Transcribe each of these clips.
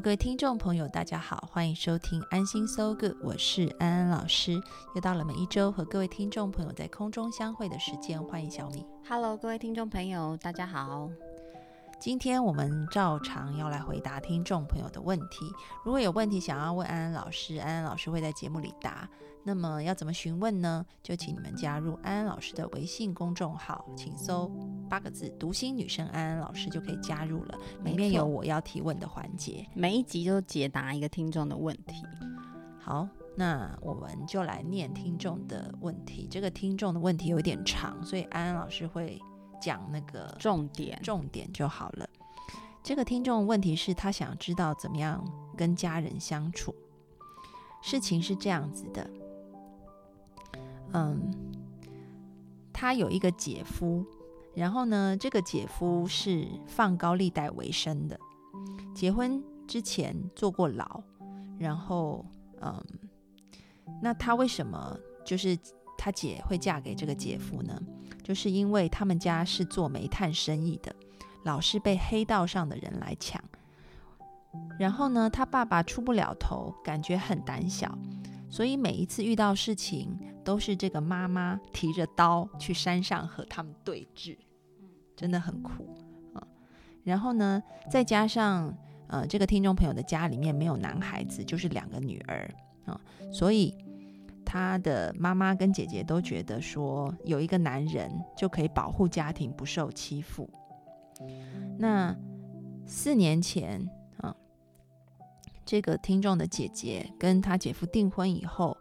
各位听众朋友，大家好，欢迎收听安心 So Good，我是安安老师。又到了每一周和各位听众朋友在空中相会的时间，欢迎小米。Hello，各位听众朋友，大家好。今天我们照常要来回答听众朋友的问题。如果有问题想要问安安老师，安安老师会在节目里答。那么要怎么询问呢？就请你们加入安安老师的微信公众号，请搜八个字“读心女生安安老师”就可以加入了。里面有我要提问的环节，每一集都解答一个听众的问题。好，那我们就来念听众的问题。这个听众的问题有点长，所以安安老师会。讲那个重点，重点就好了。这个听众问题是他想知道怎么样跟家人相处。事情是这样子的，嗯，他有一个姐夫，然后呢，这个姐夫是放高利贷为生的，结婚之前坐过牢，然后嗯，那他为什么就是他姐会嫁给这个姐夫呢？就是因为他们家是做煤炭生意的，老是被黑道上的人来抢。然后呢，他爸爸出不了头，感觉很胆小，所以每一次遇到事情，都是这个妈妈提着刀去山上和他们对峙，真的很苦啊。然后呢，再加上呃，这个听众朋友的家里面没有男孩子，就是两个女儿啊，所以。他的妈妈跟姐姐都觉得说，有一个男人就可以保护家庭不受欺负。那四年前啊，这个听众的姐姐跟他姐夫订婚以后，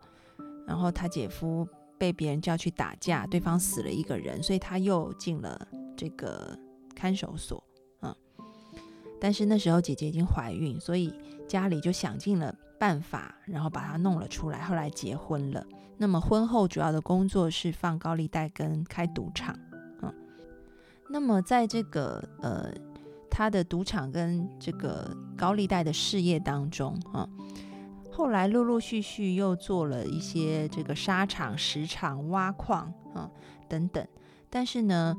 然后他姐夫被别人叫去打架，对方死了一个人，所以他又进了这个看守所。嗯，但是那时候姐姐已经怀孕，所以家里就想尽了。办法，然后把他弄了出来。后来结婚了。那么婚后主要的工作是放高利贷跟开赌场。嗯，那么在这个呃他的赌场跟这个高利贷的事业当中啊，后来陆陆续续又做了一些这个沙场、石场、挖矿啊等等。但是呢，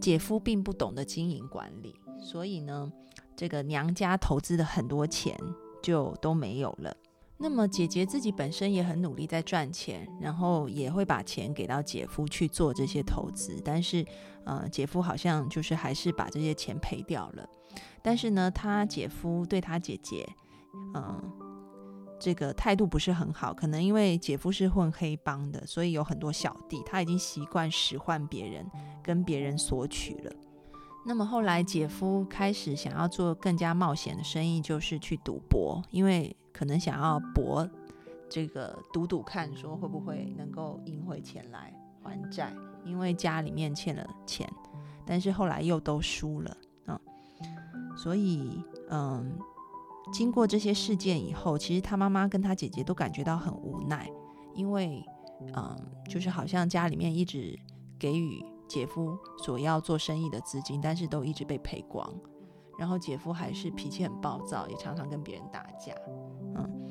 姐夫并不懂得经营管理，所以呢，这个娘家投资的很多钱。就都没有了。那么姐姐自己本身也很努力在赚钱，然后也会把钱给到姐夫去做这些投资。但是，呃，姐夫好像就是还是把这些钱赔掉了。但是呢，他姐夫对他姐姐，嗯，这个态度不是很好。可能因为姐夫是混黑帮的，所以有很多小弟，他已经习惯使唤别人，跟别人索取了。那么后来，姐夫开始想要做更加冒险的生意，就是去赌博，因为可能想要博这个赌赌看，说会不会能够赢回钱来还债，因为家里面欠了钱，但是后来又都输了啊。所以，嗯，经过这些事件以后，其实他妈妈跟他姐姐都感觉到很无奈，因为，嗯，就是好像家里面一直给予。姐夫所要做生意的资金，但是都一直被赔光，然后姐夫还是脾气很暴躁，也常常跟别人打架，嗯，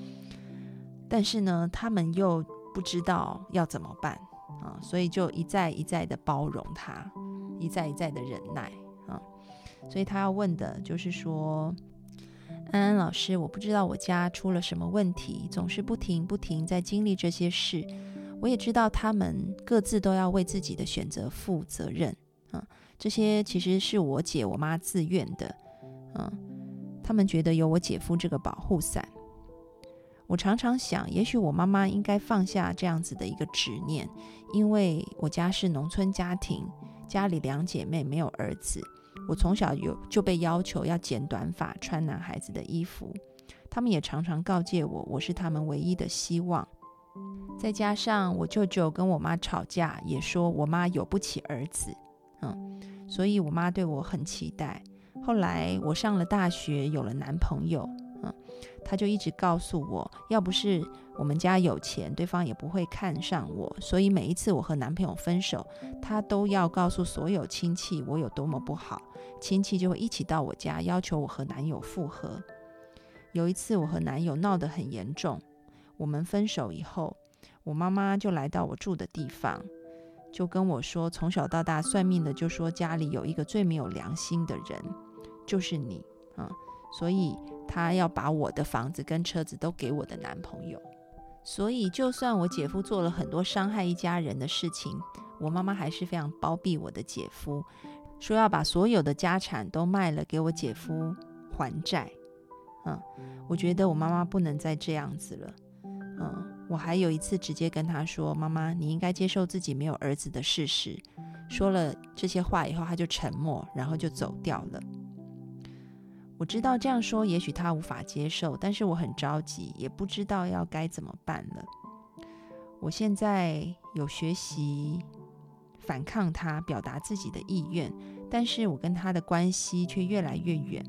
但是呢，他们又不知道要怎么办啊，所以就一再一再的包容他，一再一再的忍耐啊，所以他要问的就是说，安安老师，我不知道我家出了什么问题，总是不停不停在经历这些事。我也知道他们各自都要为自己的选择负责任，啊，这些其实是我姐我妈自愿的，嗯，他们觉得有我姐夫这个保护伞。我常常想，也许我妈妈应该放下这样子的一个执念，因为我家是农村家庭，家里两姐妹没有儿子，我从小有就被要求要剪短发，穿男孩子的衣服，他们也常常告诫我，我是他们唯一的希望。再加上我舅舅跟我妈吵架，也说我妈有不起儿子，嗯，所以我妈对我很期待。后来我上了大学，有了男朋友，嗯，他就一直告诉我，要不是我们家有钱，对方也不会看上我。所以每一次我和男朋友分手，他都要告诉所有亲戚我有多么不好，亲戚就会一起到我家要求我和男友复合。有一次我和男友闹得很严重，我们分手以后，我妈妈就来到我住的地方。就跟我说，从小到大算命的就说家里有一个最没有良心的人，就是你啊，所以他要把我的房子跟车子都给我的男朋友。所以就算我姐夫做了很多伤害一家人的事情，我妈妈还是非常包庇我的姐夫，说要把所有的家产都卖了给我姐夫还债。嗯，我觉得我妈妈不能再这样子了。嗯。我还有一次直接跟他说：“妈妈，你应该接受自己没有儿子的事实。”说了这些话以后，他就沉默，然后就走掉了。我知道这样说也许他无法接受，但是我很着急，也不知道要该怎么办了。我现在有学习反抗他，表达自己的意愿，但是我跟他的关系却越来越远。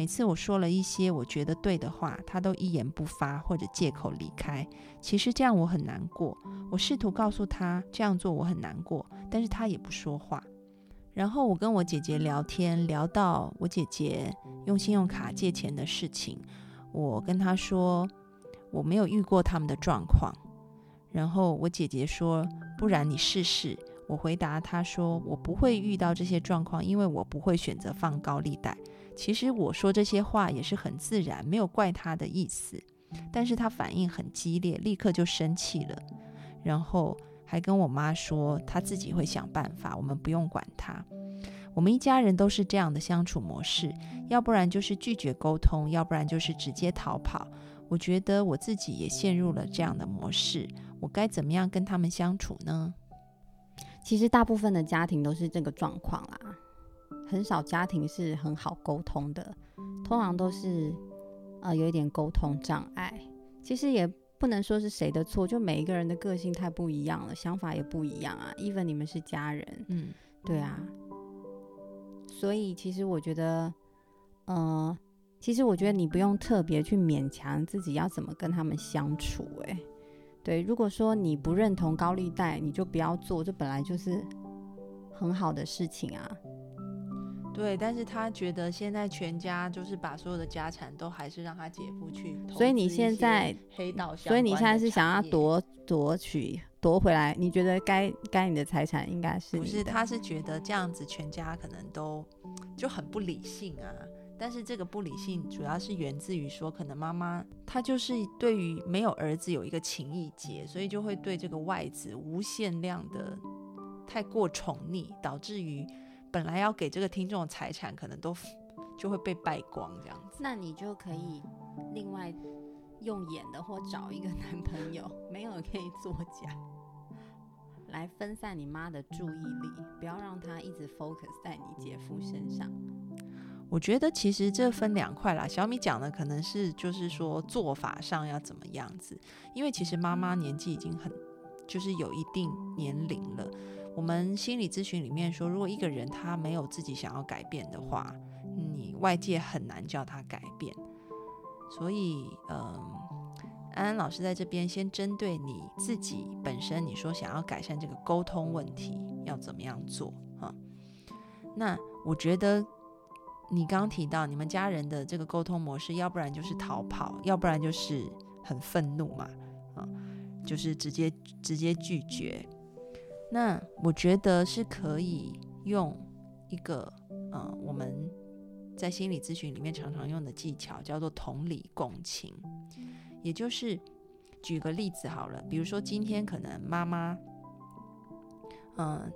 每次我说了一些我觉得对的话，他都一言不发或者借口离开。其实这样我很难过。我试图告诉他这样做我很难过，但是他也不说话。然后我跟我姐姐聊天，聊到我姐姐用信用卡借钱的事情，我跟她说我没有遇过他们的状况。然后我姐姐说，不然你试试。我回答他说，我不会遇到这些状况，因为我不会选择放高利贷。其实我说这些话也是很自然，没有怪他的意思。但是他反应很激烈，立刻就生气了，然后还跟我妈说他自己会想办法，我们不用管他。我们一家人都是这样的相处模式，要不然就是拒绝沟通，要不然就是直接逃跑。我觉得我自己也陷入了这样的模式，我该怎么样跟他们相处呢？其实大部分的家庭都是这个状况啦。很少家庭是很好沟通的，通常都是呃有一点沟通障碍。其实也不能说是谁的错，就每一个人的个性太不一样了，想法也不一样啊。even 你们是家人，嗯，对啊。所以其实我觉得，呃，其实我觉得你不用特别去勉强自己要怎么跟他们相处。诶，对，如果说你不认同高利贷，你就不要做，这本来就是很好的事情啊。对，但是他觉得现在全家就是把所有的家产都还是让他姐夫去，所以你现在黑道，所以你现在是想要夺夺取夺回来？你觉得该该你的财产应该是？不是，他是觉得这样子全家可能都就很不理性啊。但是这个不理性主要是源自于说，可能妈妈她就是对于没有儿子有一个情意结，所以就会对这个外子无限量的太过宠溺，导致于。本来要给这个听众的财产，可能都就会被败光这样子。那你就可以另外用演的，或找一个男朋友，没有可以作假，来分散你妈的注意力，不要让她一直 focus 在你姐夫身上。我觉得其实这分两块啦。小米讲的可能是就是说做法上要怎么样子，因为其实妈妈年纪已经很就是有一定年龄了。我们心理咨询里面说，如果一个人他没有自己想要改变的话，你外界很难叫他改变。所以，嗯，安安老师在这边先针对你自己本身，你说想要改善这个沟通问题，要怎么样做啊？那我觉得你刚提到你们家人的这个沟通模式，要不然就是逃跑，要不然就是很愤怒嘛，啊，就是直接直接拒绝。那我觉得是可以用一个呃，我们在心理咨询里面常常用的技巧，叫做同理共情。也就是举个例子好了，比如说今天可能妈妈，嗯，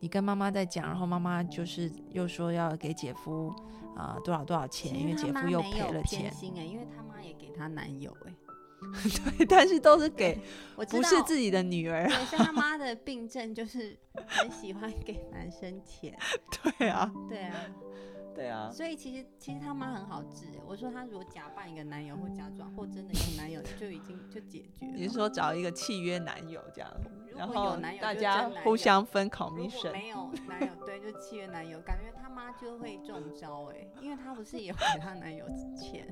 你跟妈妈在讲，然后妈妈就是又说要给姐夫啊多少多少钱，因为姐夫又赔了钱。哎，因为他妈也给她男友哎。对，但是都是给，不是自己的女儿。对，像他妈的病症就是很喜欢给男生钱。对啊，对啊，对啊，所以其实其实他妈很好治。我说他如果假扮一个男友或假装或真的有男友，就已经就解决了。你是说找一个契约男友这样，然如果有后男友大家互相分 commission？没有男友，对，就契约男友，感觉他妈就会中招哎、因为他不是也会给她男友钱，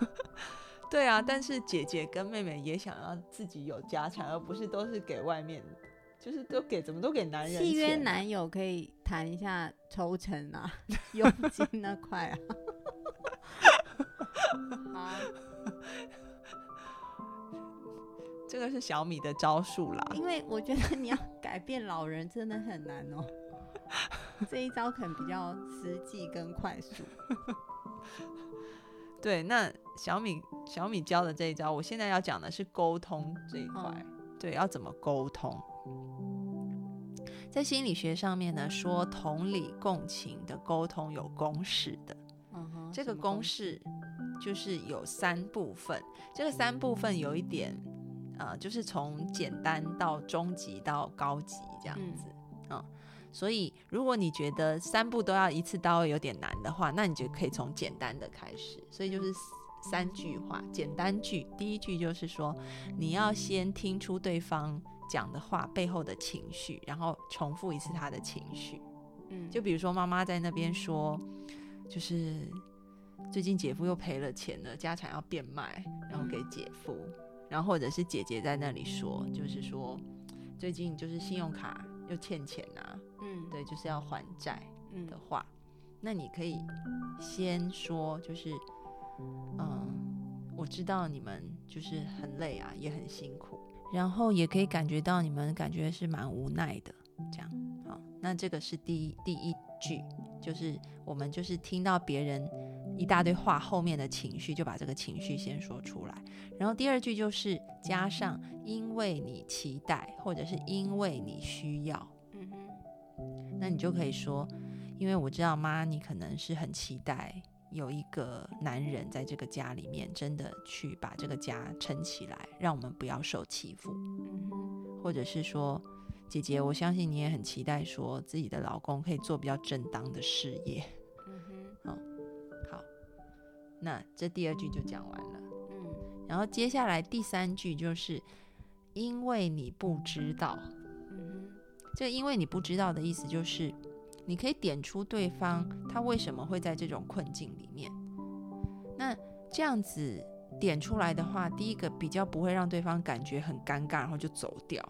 对啊，但是姐姐跟妹妹也想要自己有家产，而不是都是给外面，就是都给怎么都给男人契约男友可以谈一下抽成啊，佣金那块啊。好，这个是小米的招数啦。因为我觉得你要改变老人真的很难哦。这一招可能比较实际跟快速。对，那小米小米教的这一招，我现在要讲的是沟通这一块。嗯对，要怎么沟通？在心理学上面呢，说同理共情的沟通有公式的。嗯哼，这个公式就是有三部分，这个三部分有一点，呃，就是从简单到中级到高级这样嗯子，嗯所以如果你觉得三步都要一次到位有点难的话，那你就可以从简单的开始。所以就是三句话，简单句。第一句就是说，你要先听出对方讲的话背后的情绪，然后重复一次他的情绪。嗯，就比如说妈妈在那边说，就是最近姐夫又赔了钱了，家产要变卖，然后给姐夫，然后或者是姐姐在那里说，就是说最近就是信用卡又欠钱啊，嗯。对，就是要还债嗯的话，那你可以先说，就是嗯，我知道你们就是很累啊，也很辛苦，然后也可以感觉到你们感觉是蛮无奈的，这样好，那这个是第一第一句，就是我们就是听到别人一大堆话后面的情绪，就把这个情绪先说出来，然后第二句就是加上因为你期待或者是因为你需要。嗯哼，那你就可以说，因为我知道妈，你可能是很期待有一个男人在这个家里面真的去把这个家撑起来，让我们不要受欺负，或者是说，姐姐，我相信你也很期待说自己的老公可以做比较正当的事业。嗯哼，好，那这第二句就讲完了，嗯。然后接下来第三句就是因为你不知道。嗯这因为你不知道的意思就是，你可以点出对方他为什么会在这种困境里面。那这样子点出来的话，第一个比较不会让对方感觉很尴尬，然后就走掉。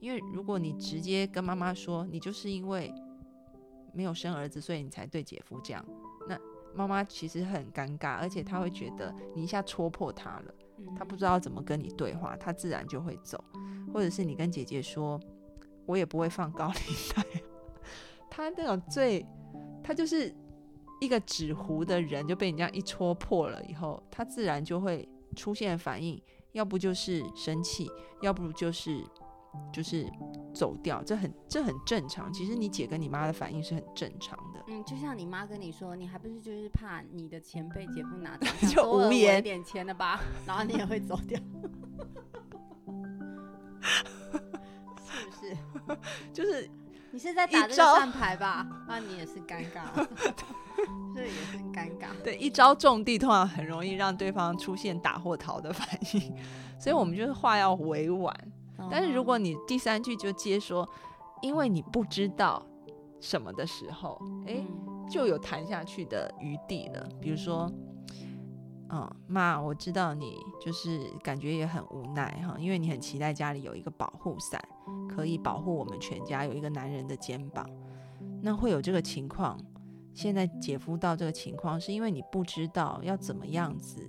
因为如果你直接跟妈妈说，你就是因为没有生儿子，所以你才对姐夫这样，那妈妈其实很尴尬，而且她会觉得你一下戳破她了。哼，他不知道怎么跟你对话，他自然就会走。或者是你跟姐姐说，我也不会放高利贷。他那种最，他就是一个纸糊的人，就被你这样一戳破了以后，他自然就会出现反应，要不就是生气，要不就是就是走掉，这很这很正常。其实你姐跟你妈的反应是很正常的。嗯，就像你妈跟你说，你还不是就是怕你的钱被姐夫拿走，就无言一点钱了吧，然后你也会走掉，是不是？就是你是在打这个算牌吧？那你也是尴尬，这也很尴尬。对，一招中地通常很容易让对方出现打或逃的反应，所以我们就是话要委婉。但是如果你第三句就接说，因为你不知道什么的时候，诶，嗯就有谈下去的余地了。比如说，嗯，妈，我知道你就是感觉也很无奈哈，因为你很期待家里有一个保护伞，可以保护我们全家，有一个男人的肩膀。那会有这个情况，现在姐夫到这个情况，是因为你不知道要怎么样子，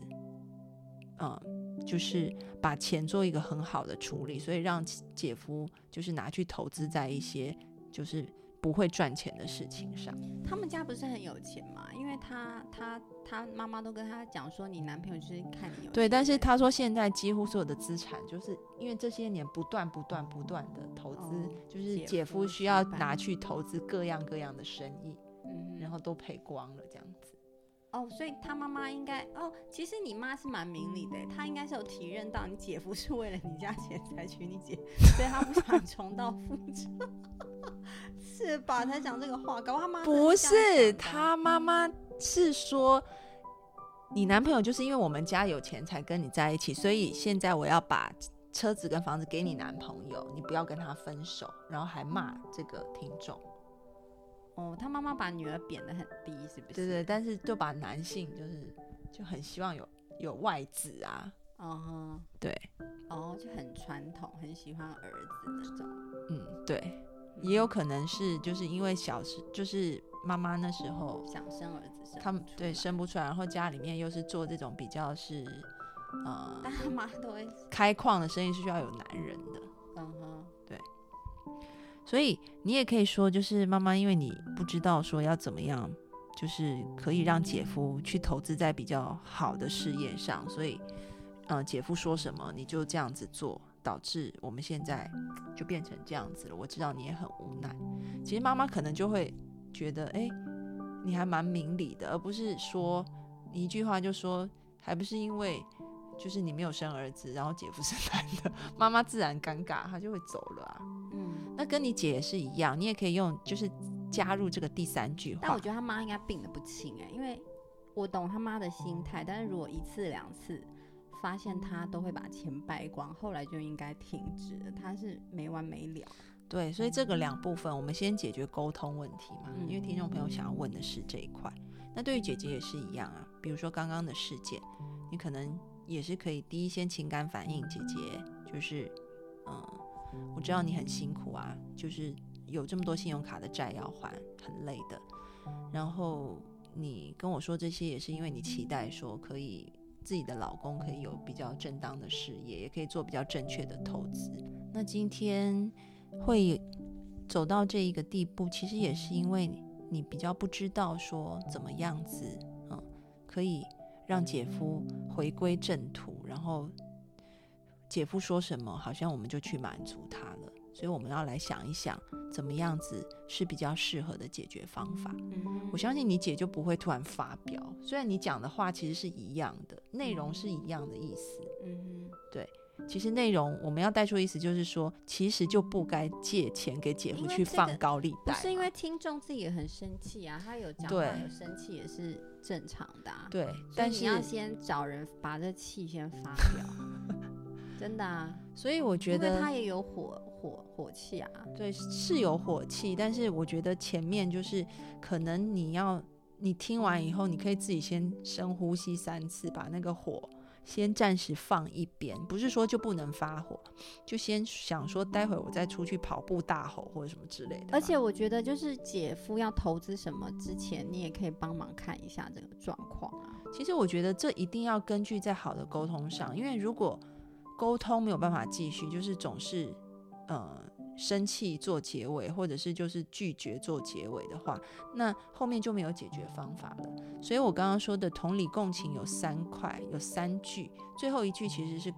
嗯，就是把钱做一个很好的处理，所以让姐夫就是拿去投资在一些就是不会赚钱的事情上。他们家不是很有钱嘛？因为他他他妈妈都跟他讲说，你男朋友就是看你有钱对，但是他说现在几乎所有的资产，就是因为这些年不断不断不断的投资，哦就是姐姐夫夫需要拿去投资各样各样的生意，嗯然后都赔光了这样子。哦，所以他妈妈应该哦，其实你妈是蛮明理的，她应该是有体认到你姐夫是为了你家钱才娶你姐，所以她不想重蹈覆辙，是是吧？才讲这个话，搞他妈不是他妈妈是说，你男朋友就是因为我们家有钱才跟你在一起，所以现在我要把车子跟房子给你男朋友，你不要跟他分手，然后还骂这个听众。哦，他妈妈把女儿贬得很低，是不是？对对，但是就把男性就是就很希望有有外子啊。嗯哼，对，哦，就很传统，很喜欢儿子那种。嗯，对，也有可能是就是因为小时就是妈妈那时候想生儿子，他们对生不出来，然后家里面又是做这种比较是呃，大妈都会开矿的生意是需要有男人的。嗯哼，对。所以你也可以说，就是妈妈，因为你不知道说要怎么样，就是可以让姐夫去投资在比较好的事业上，所以。呃，姐夫说什么你就这样子做，导致我们现在就变成这样子了。我知道你也很无奈。其实妈妈可能就会觉得，哎，你还蛮明理的，而不是说你一句话就说，还不是因为就是你没有生儿子，然后姐夫是男的，妈妈自然尴尬，她就会走了啊。嗯，那跟你姐也是一样，你也可以用就是加入这个第三句话。但我觉得他妈应该病得不轻哎，因为我懂他妈的心态，但是如果一次两次。发现他都会把钱败光，后来就应该停止了。他是没完没了。对，所以这个两部分，我们先解决沟通问题嘛。因为听众朋友想要问的是这一块。那对于姐姐也是一样啊。比如说刚刚的事件，你可能也是可以第一先情感反应。姐姐就是，嗯，我知道你很辛苦啊，就是有这么多信用卡的债要还，很累的。然后你跟我说这些，也是因为你期待说可以。自己的老公可以有比较正当的事业，也可以做比较正确的投资。那今天会走到这一个地步，其实也是因为你比较不知道说怎么样子，嗯，可以让姐夫回归正途，然后姐夫说什么，好像我们就去满足他了。所以我们要来想一想，怎么样子是比较适合的解决方法。我相信你姐就不会突然发飙，虽然你讲的话其实是一样的，内容是一样的意思。嗯对，其实内容我们要带出意思就是说，其实就不该借钱给姐夫去放高利贷。不是因为听众自己也很生气啊，他有讲话有生气也是正常的。啊对，但是你要先找人把这气先发掉。真的啊，所以我觉得他也有火火火气啊。对，是有火气，但是我觉得前面就是可能你要你听完以后，你可以自己先深呼吸三次，把那个火先暂时放一边。不是说就不能发火，就先想说待会我再出去跑步大吼或者什么之类的。而且我觉得就是姐夫要投资什么之前，你也可以帮忙看一下这个状况啊。其实我觉得这一定要根据在好的沟通上，因为如果沟通没有办法继续，就是总是，呃，生气做结尾，或者是就是拒绝做结尾的话，那后面就没有解决方法了。所以我刚刚说的同理共情有三块，有三句，最后一句其实是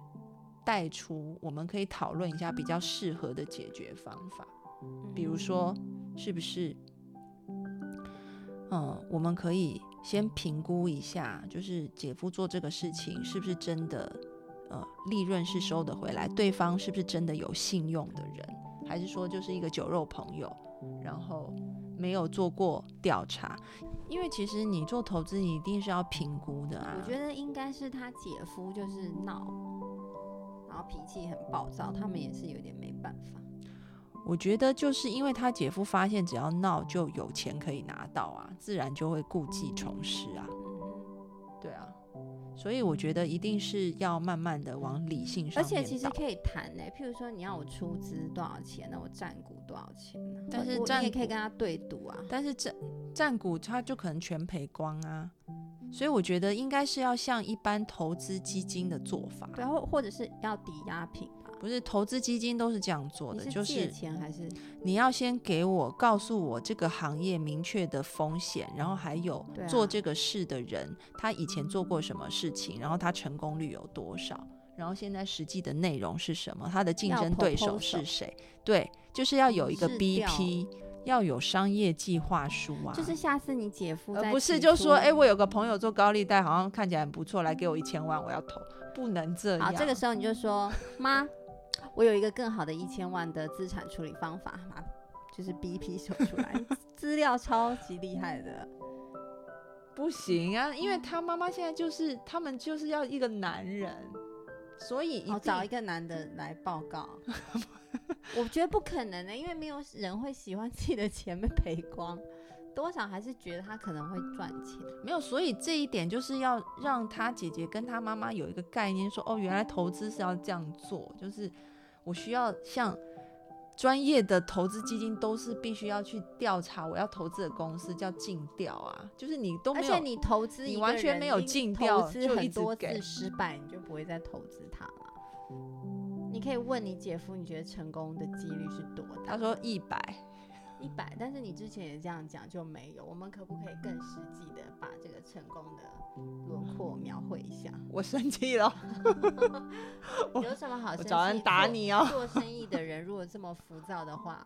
带出我们可以讨论一下比较适合的解决方法。比如说，是不是，嗯，我们可以先评估一下，就是姐夫做这个事情是不是真的。呃，利润是收得回来，对方是不是真的有信用的人，还是说就是一个酒肉朋友，然后没有做过调查？因为其实你做投资，你一定是要评估的啊。我觉得应该是他姐夫就是闹，然后脾气很暴躁，他们也是有点没办法。我觉得就是因为他姐夫发现只要闹就有钱可以拿到啊，自然就会故技重施啊。对啊。所以我觉得一定是要慢慢的往理性上，而且其实可以谈呢。譬如说你要我出资多少钱，那我占股多少钱呢？但是你也可以跟他对赌啊。但是占占股他就可能全赔光啊。所以我觉得应该是要像一般投资基金的做法，然后或者是要抵押品。不是投资基金都是这样做的，就是借钱还是你要先给我告诉我这个行业明确的风险，然后还有做这个事的人他以前做过什么事情，然后他成功率有多少，然后现在实际的内容是什么，他的竞争对手是谁？对，就是要有一个 BP，要有商业计划书啊。就是下次你姐夫不是就说，哎，我有个朋友做高利贷，好像看起来很不错，来给我一千万，我要投，不能这样。好，这个时候你就说妈。我有一个更好的一千万的资产处理方法，就是 BP 秀出来，资料超级厉害的。不行啊，因为他妈妈现在就是他们就是要一个男人，所以一哦，找一个男的来报告。我觉得不可能的，因为没有人会喜欢自己的钱被赔光，多少还是觉得他可能会赚钱。没有，所以这一点就是要让他姐姐跟他妈妈有一个概念，说哦，原来投资是要这样做，就是我需要像专业的投资基金都是必须要去调查我要投资的公司叫尽调啊，就是你都没有，而且你投资你完全没有尽调资就很多次失败，你就不会再投资它了。你可以问你姐夫，你觉得成功的几率是多大？他说一百，一百，但是你之前也这样讲就没有。我们可不可以更实际的把这个成功的轮廓描绘一下？我生气了 有什么好生气？我找人打你哦。做生意的人如果这么浮躁的话，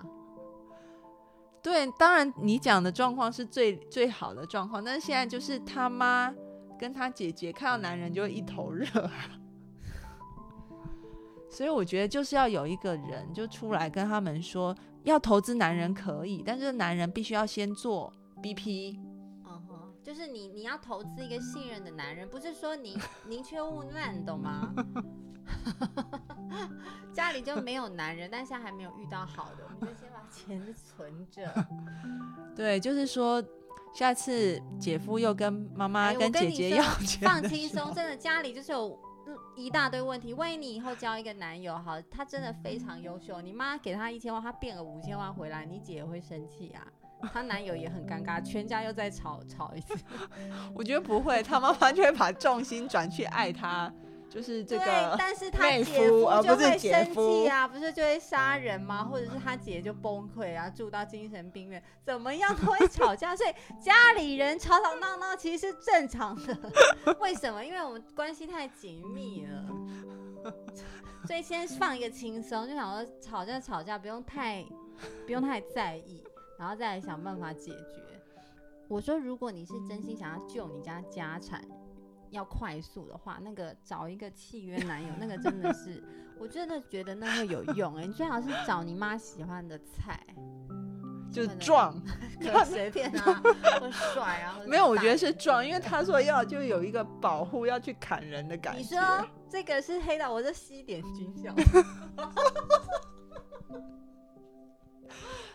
对，当然你讲的状况是最最好的状况，但是现在就是他妈跟他姐姐看到男人就会一头热啊，所以我觉得就是要有一个人就出来跟他们说，要投资男人可以，但是男人必须要先做 BP，哦，就是你你要投资一个信任的男人，不是说你宁缺毋滥，你懂吗？家里就没有男人，但现在还没有遇到好的，我们就先把钱存着。对，就是说下次姐夫又跟妈妈哎跟姐姐要钱放轻松，真的家里就是有一大堆问题。万一你以后交一个男友，好，他真的非常优秀，你妈给他一千万，他变了五千万回来，你姐也会生气啊。她男友也很尴尬，全家又在吵吵一次。我觉得不会，他妈妈就会把重心转去爱他，就是这对，个但是他姐夫就会生气啊，不是就会杀人吗？或者是他姐就崩溃啊，住到精神病院，怎么样都会吵架。所以家里人吵吵闹闹其实是正常的。为什么？因为我们关系太紧密了。所以先放一个轻松，就想说吵架吵架不用太不用太在意，然后再来想办法解决。我说，如果你是真心想要救你家家产，要快速的话，那个找一个契约男友，那个真的是，我真的觉得那会有用哎、你最好是找你妈喜欢的菜，就是可能壮。可随便啊，或帅啊，没有，我觉得是壮，因为他说要就有一个保护，要去砍人的感觉。你说这个是黑道，我是西点军校，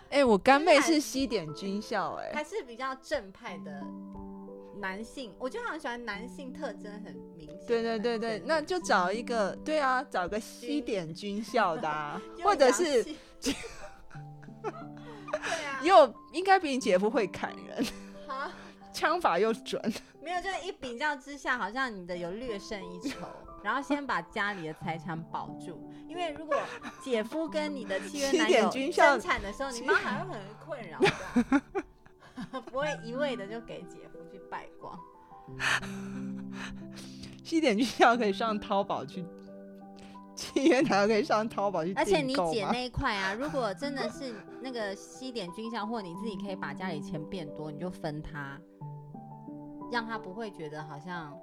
哎、我干妹是西点军校、哎，还是比较正派的男性，我就很喜欢男性特征很明显。对对对对，那就找一个，对啊，找个西点军校的、啊，或者是 对啊，又应该比你姐夫会砍人，好。枪法又准。没有，就一比较之下，好像你的有略胜一筹。然后先把家里的财产保住，因为如果姐夫跟你的契约男友生产的时候，你妈还会很困扰的，不会一味的就给姐夫去败光。西点军校可以上淘宝去，契约男可以上淘宝去而且你姐那一块啊，如果真的是那个西点军校，或你自己可以把家里钱变多，你就分他，让他不会觉得好像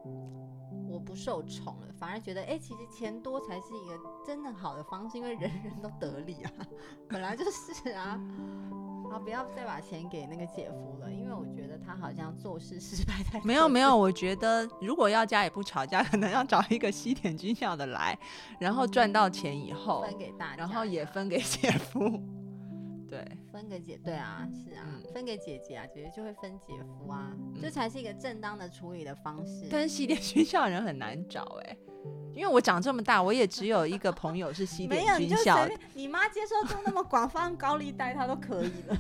我不受宠了，反而觉得哎、其实钱多才是一个真的好的方式，因为人人都得利啊，本来就是啊。好，不要再把钱给那个姐夫了，因为我觉得他好像做事失败太 没有没有，我觉得如果要家也不吵架，可能要找一个西点军校的来，然后赚到钱以后，分给大家，然后也分给姐夫。对，分给姐，对啊，是啊，嗯分给姐姐啊，姐姐就会分姐夫啊，这才是一个正当的处理的方式。但是西点军校的人很难找哎、因为我长这么大，我也只有一个朋友是西没有，点军校的。随便，你妈接受度那么广，放高利贷她都可以了，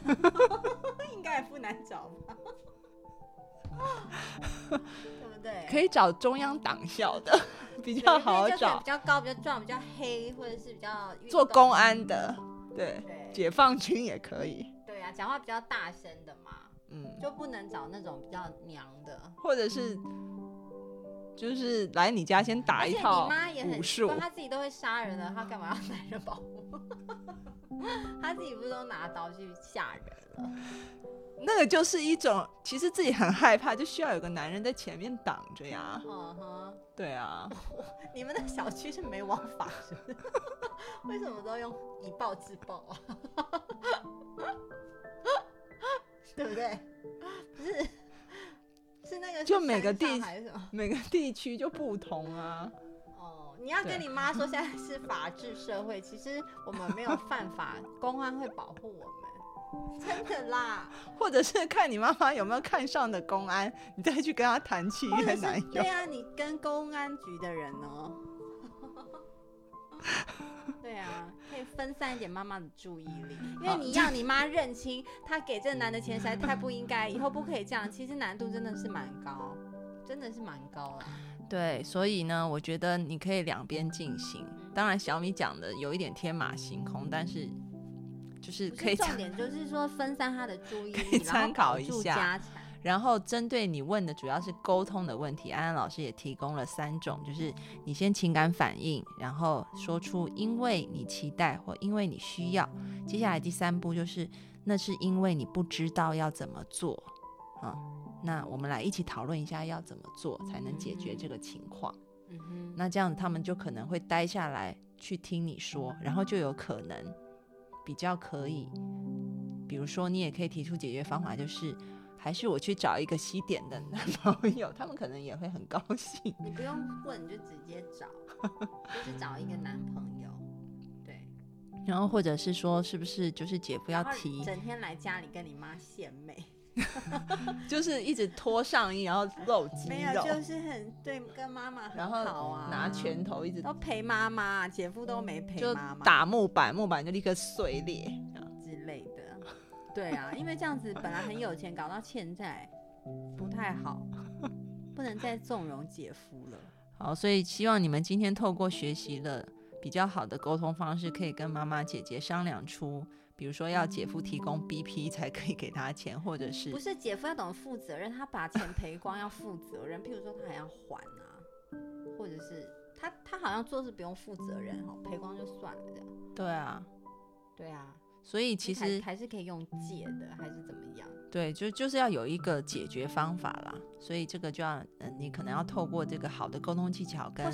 应该也不难找吧？对不对？可以找中央党校的，比较好找比。较高、比较壮、比较黑，或者是比较做公安的，对，对解放军也可以。对啊，讲话比较大声的嘛，嗯，就不能找那种比较娘的。或者是就是来你家先打一套妈也很武术她自己都会杀人了，她干嘛要男人保护？她自己不是都拿刀去吓人了？那个就是一种，其实自己很害怕，就需要有个男人在前面挡着呀。嗯哼，对啊，你们的小区是没王法是不是？为什么都用以暴制暴啊？对不对？不是，是那个就每个地？每个地区就不同啊。哦，你要跟你妈说，现在是法治社会，其实我们没有犯法，公安会保护我们，真的啦。或者是看你妈妈有没有看上的公安，你再去跟他谈契约男友对。啊，你跟公安局的人哦？对啊，可以分散一点妈妈的注意力，因为你要你妈认清，她给这个男的钱实在太不应该，以后不可以这样。其实难度真的是蛮高，真的是蛮高了。对，所以呢，我觉得你可以两边进行。当然，小米讲的有一点天马行空，但是就是可以，是重点，就是说分散他的注意可以力，参考一下家产。然后针对你问的主要是沟通的问题，安安老师也提供了三种，就是你先情感反应，然后说出因为你期待或因为你需要，接下来第三步就是那是因为你不知道要怎么做啊。那我们来一起讨论一下要怎么做才能解决这个情况。嗯哼，那这样他们就可能会待下来去听你说，然后就有可能比较可以，比如说你也可以提出解决方法，就是还是我去找一个西点的男朋友，他们可能也会很高兴。你不用问，你就直接找，就是找一个男朋友，对，然后或者是说，是不是就是姐夫要提，整天来家里跟你妈献媚，就是一直脱上衣，然后露肌没有，就是很对跟妈妈很好啊，拿拳头一直都陪妈妈，姐夫都没陪就妈妈，打木板，木板就立刻碎裂。之类的。对啊，因为这样子本来很有钱，搞到欠债，不太好，不能再纵容姐夫了。好，所以希望你们今天透过学习了比较好的沟通方式，可以跟妈妈、姐姐商量出，比如说要姐夫提供 BP 才可以给他钱，或者是不是姐夫要懂得负责任，他把钱赔光要负责任，譬如说他还要还啊，或者是他他好像做事不用负责任哈，赔光就算了这样。对啊，对啊，所以其还实还是可以用借的，还是怎么样？对，就就是要有一个解决方法啦。所以这个就要，嗯，你可能要透过这个好的沟通技巧跟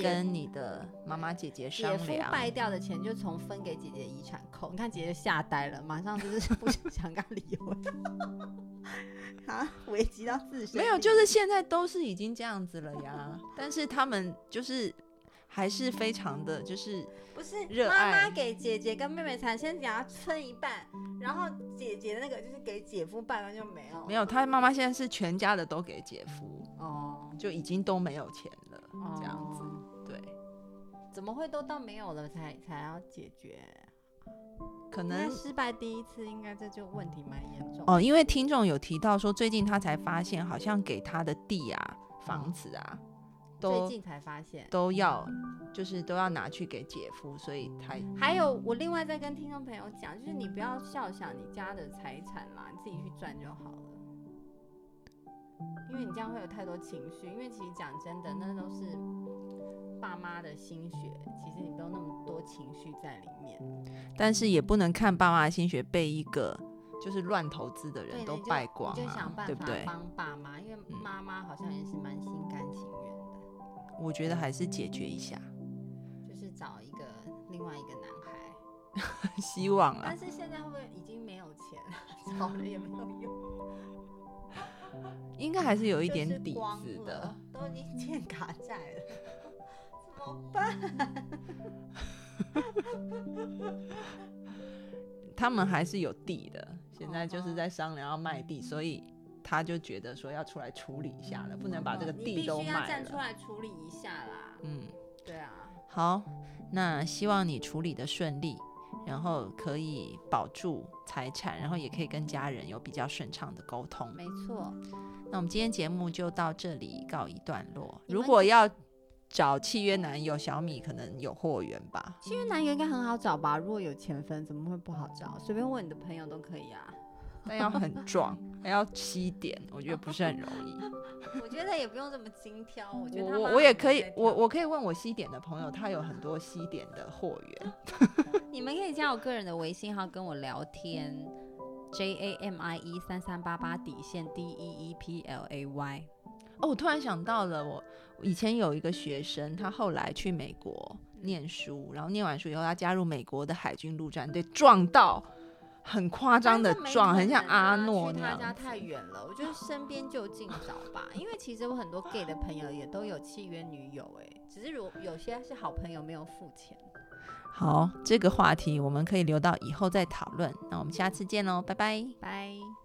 跟你的妈妈、姐姐姐夫商量。败掉的钱就从分给姐姐的遗产扣，你看姐姐吓呆了，马上就是 不想跟他离婚，啊，危及到自身。没有，就是现在都是已经这样子了呀。但是他们就是还是非常的就是不是妈热爱妈给姐姐跟妹妹才先给她分一半，然后姐姐的那个就是给姐夫半完就没有。没有，他妈妈现在是全家的都给姐夫，哦，就已经都没有钱了，这样子。哦对，怎么会都到没有了才才要解决？可能失败第一次，应该这就问题蛮严重。哦，因为听众有提到说，最近他才发现，好像给他的地啊、房子啊，都最近才发现。都要就是都要拿去给姐夫，所以他还有，我另外再跟听众朋友讲，就是你不要笑想你家的财产啦，你自己去赚就好了。因为你这样会有太多情绪，因为其实讲真的，那都是爸妈的心血，其实你不用那么多情绪在里面。但是也不能看爸妈的心血被一个就是乱投资的人，都败光你就想啊，办法对不对？帮爸妈，因为嗯妈妈好像也是蛮心甘情愿的，我觉得还是解决一下，就是找一个另外一个男孩。希望啦但。是现在会不会已经没有钱了，找了也没有用？应该还是有一点底子的。，都已经欠卡债了，怎么办？他们还是有地的，现在就是哦在商量要卖地，所以他就觉得说要出来处理一下了，不能把这个地都必须要卖了。站出来处理一下啦。嗯，对啊，好，那希望你处理的顺利，然后可以保住财产，然后也可以跟家人有比较顺畅的沟通。没错。那我们今天节目就到这里告一段落。如果要找契约男友，小米可能有货源吧。契约男友应该很好找吧？如果有钱分，怎么会不好找？随便问你的朋友都可以啊。但要很壮，还要西点，我觉得不是很容易。我觉得也不用这么精挑，我觉得我我我也可以我我可以问我西点的朋友，他有很多西点的货源。你们可以加我个人的微信号跟我聊天。J A M I E 三三八八底线 D E E P L A Y。哦，我突然想到了，我以前有一个学生，他后来去美国念书，然后念完书以后，他加入美国的海军陆战队，撞到很夸张的壮，很像阿诺那样。去他家太远了，我觉得身边就近找吧。因为其实我很多 gay 的朋友也都有契约女友，哎，只是如有些是好朋友没有付钱。好，这个话题我们可以留到以后再讨论。那我们下次见喽，拜拜，拜。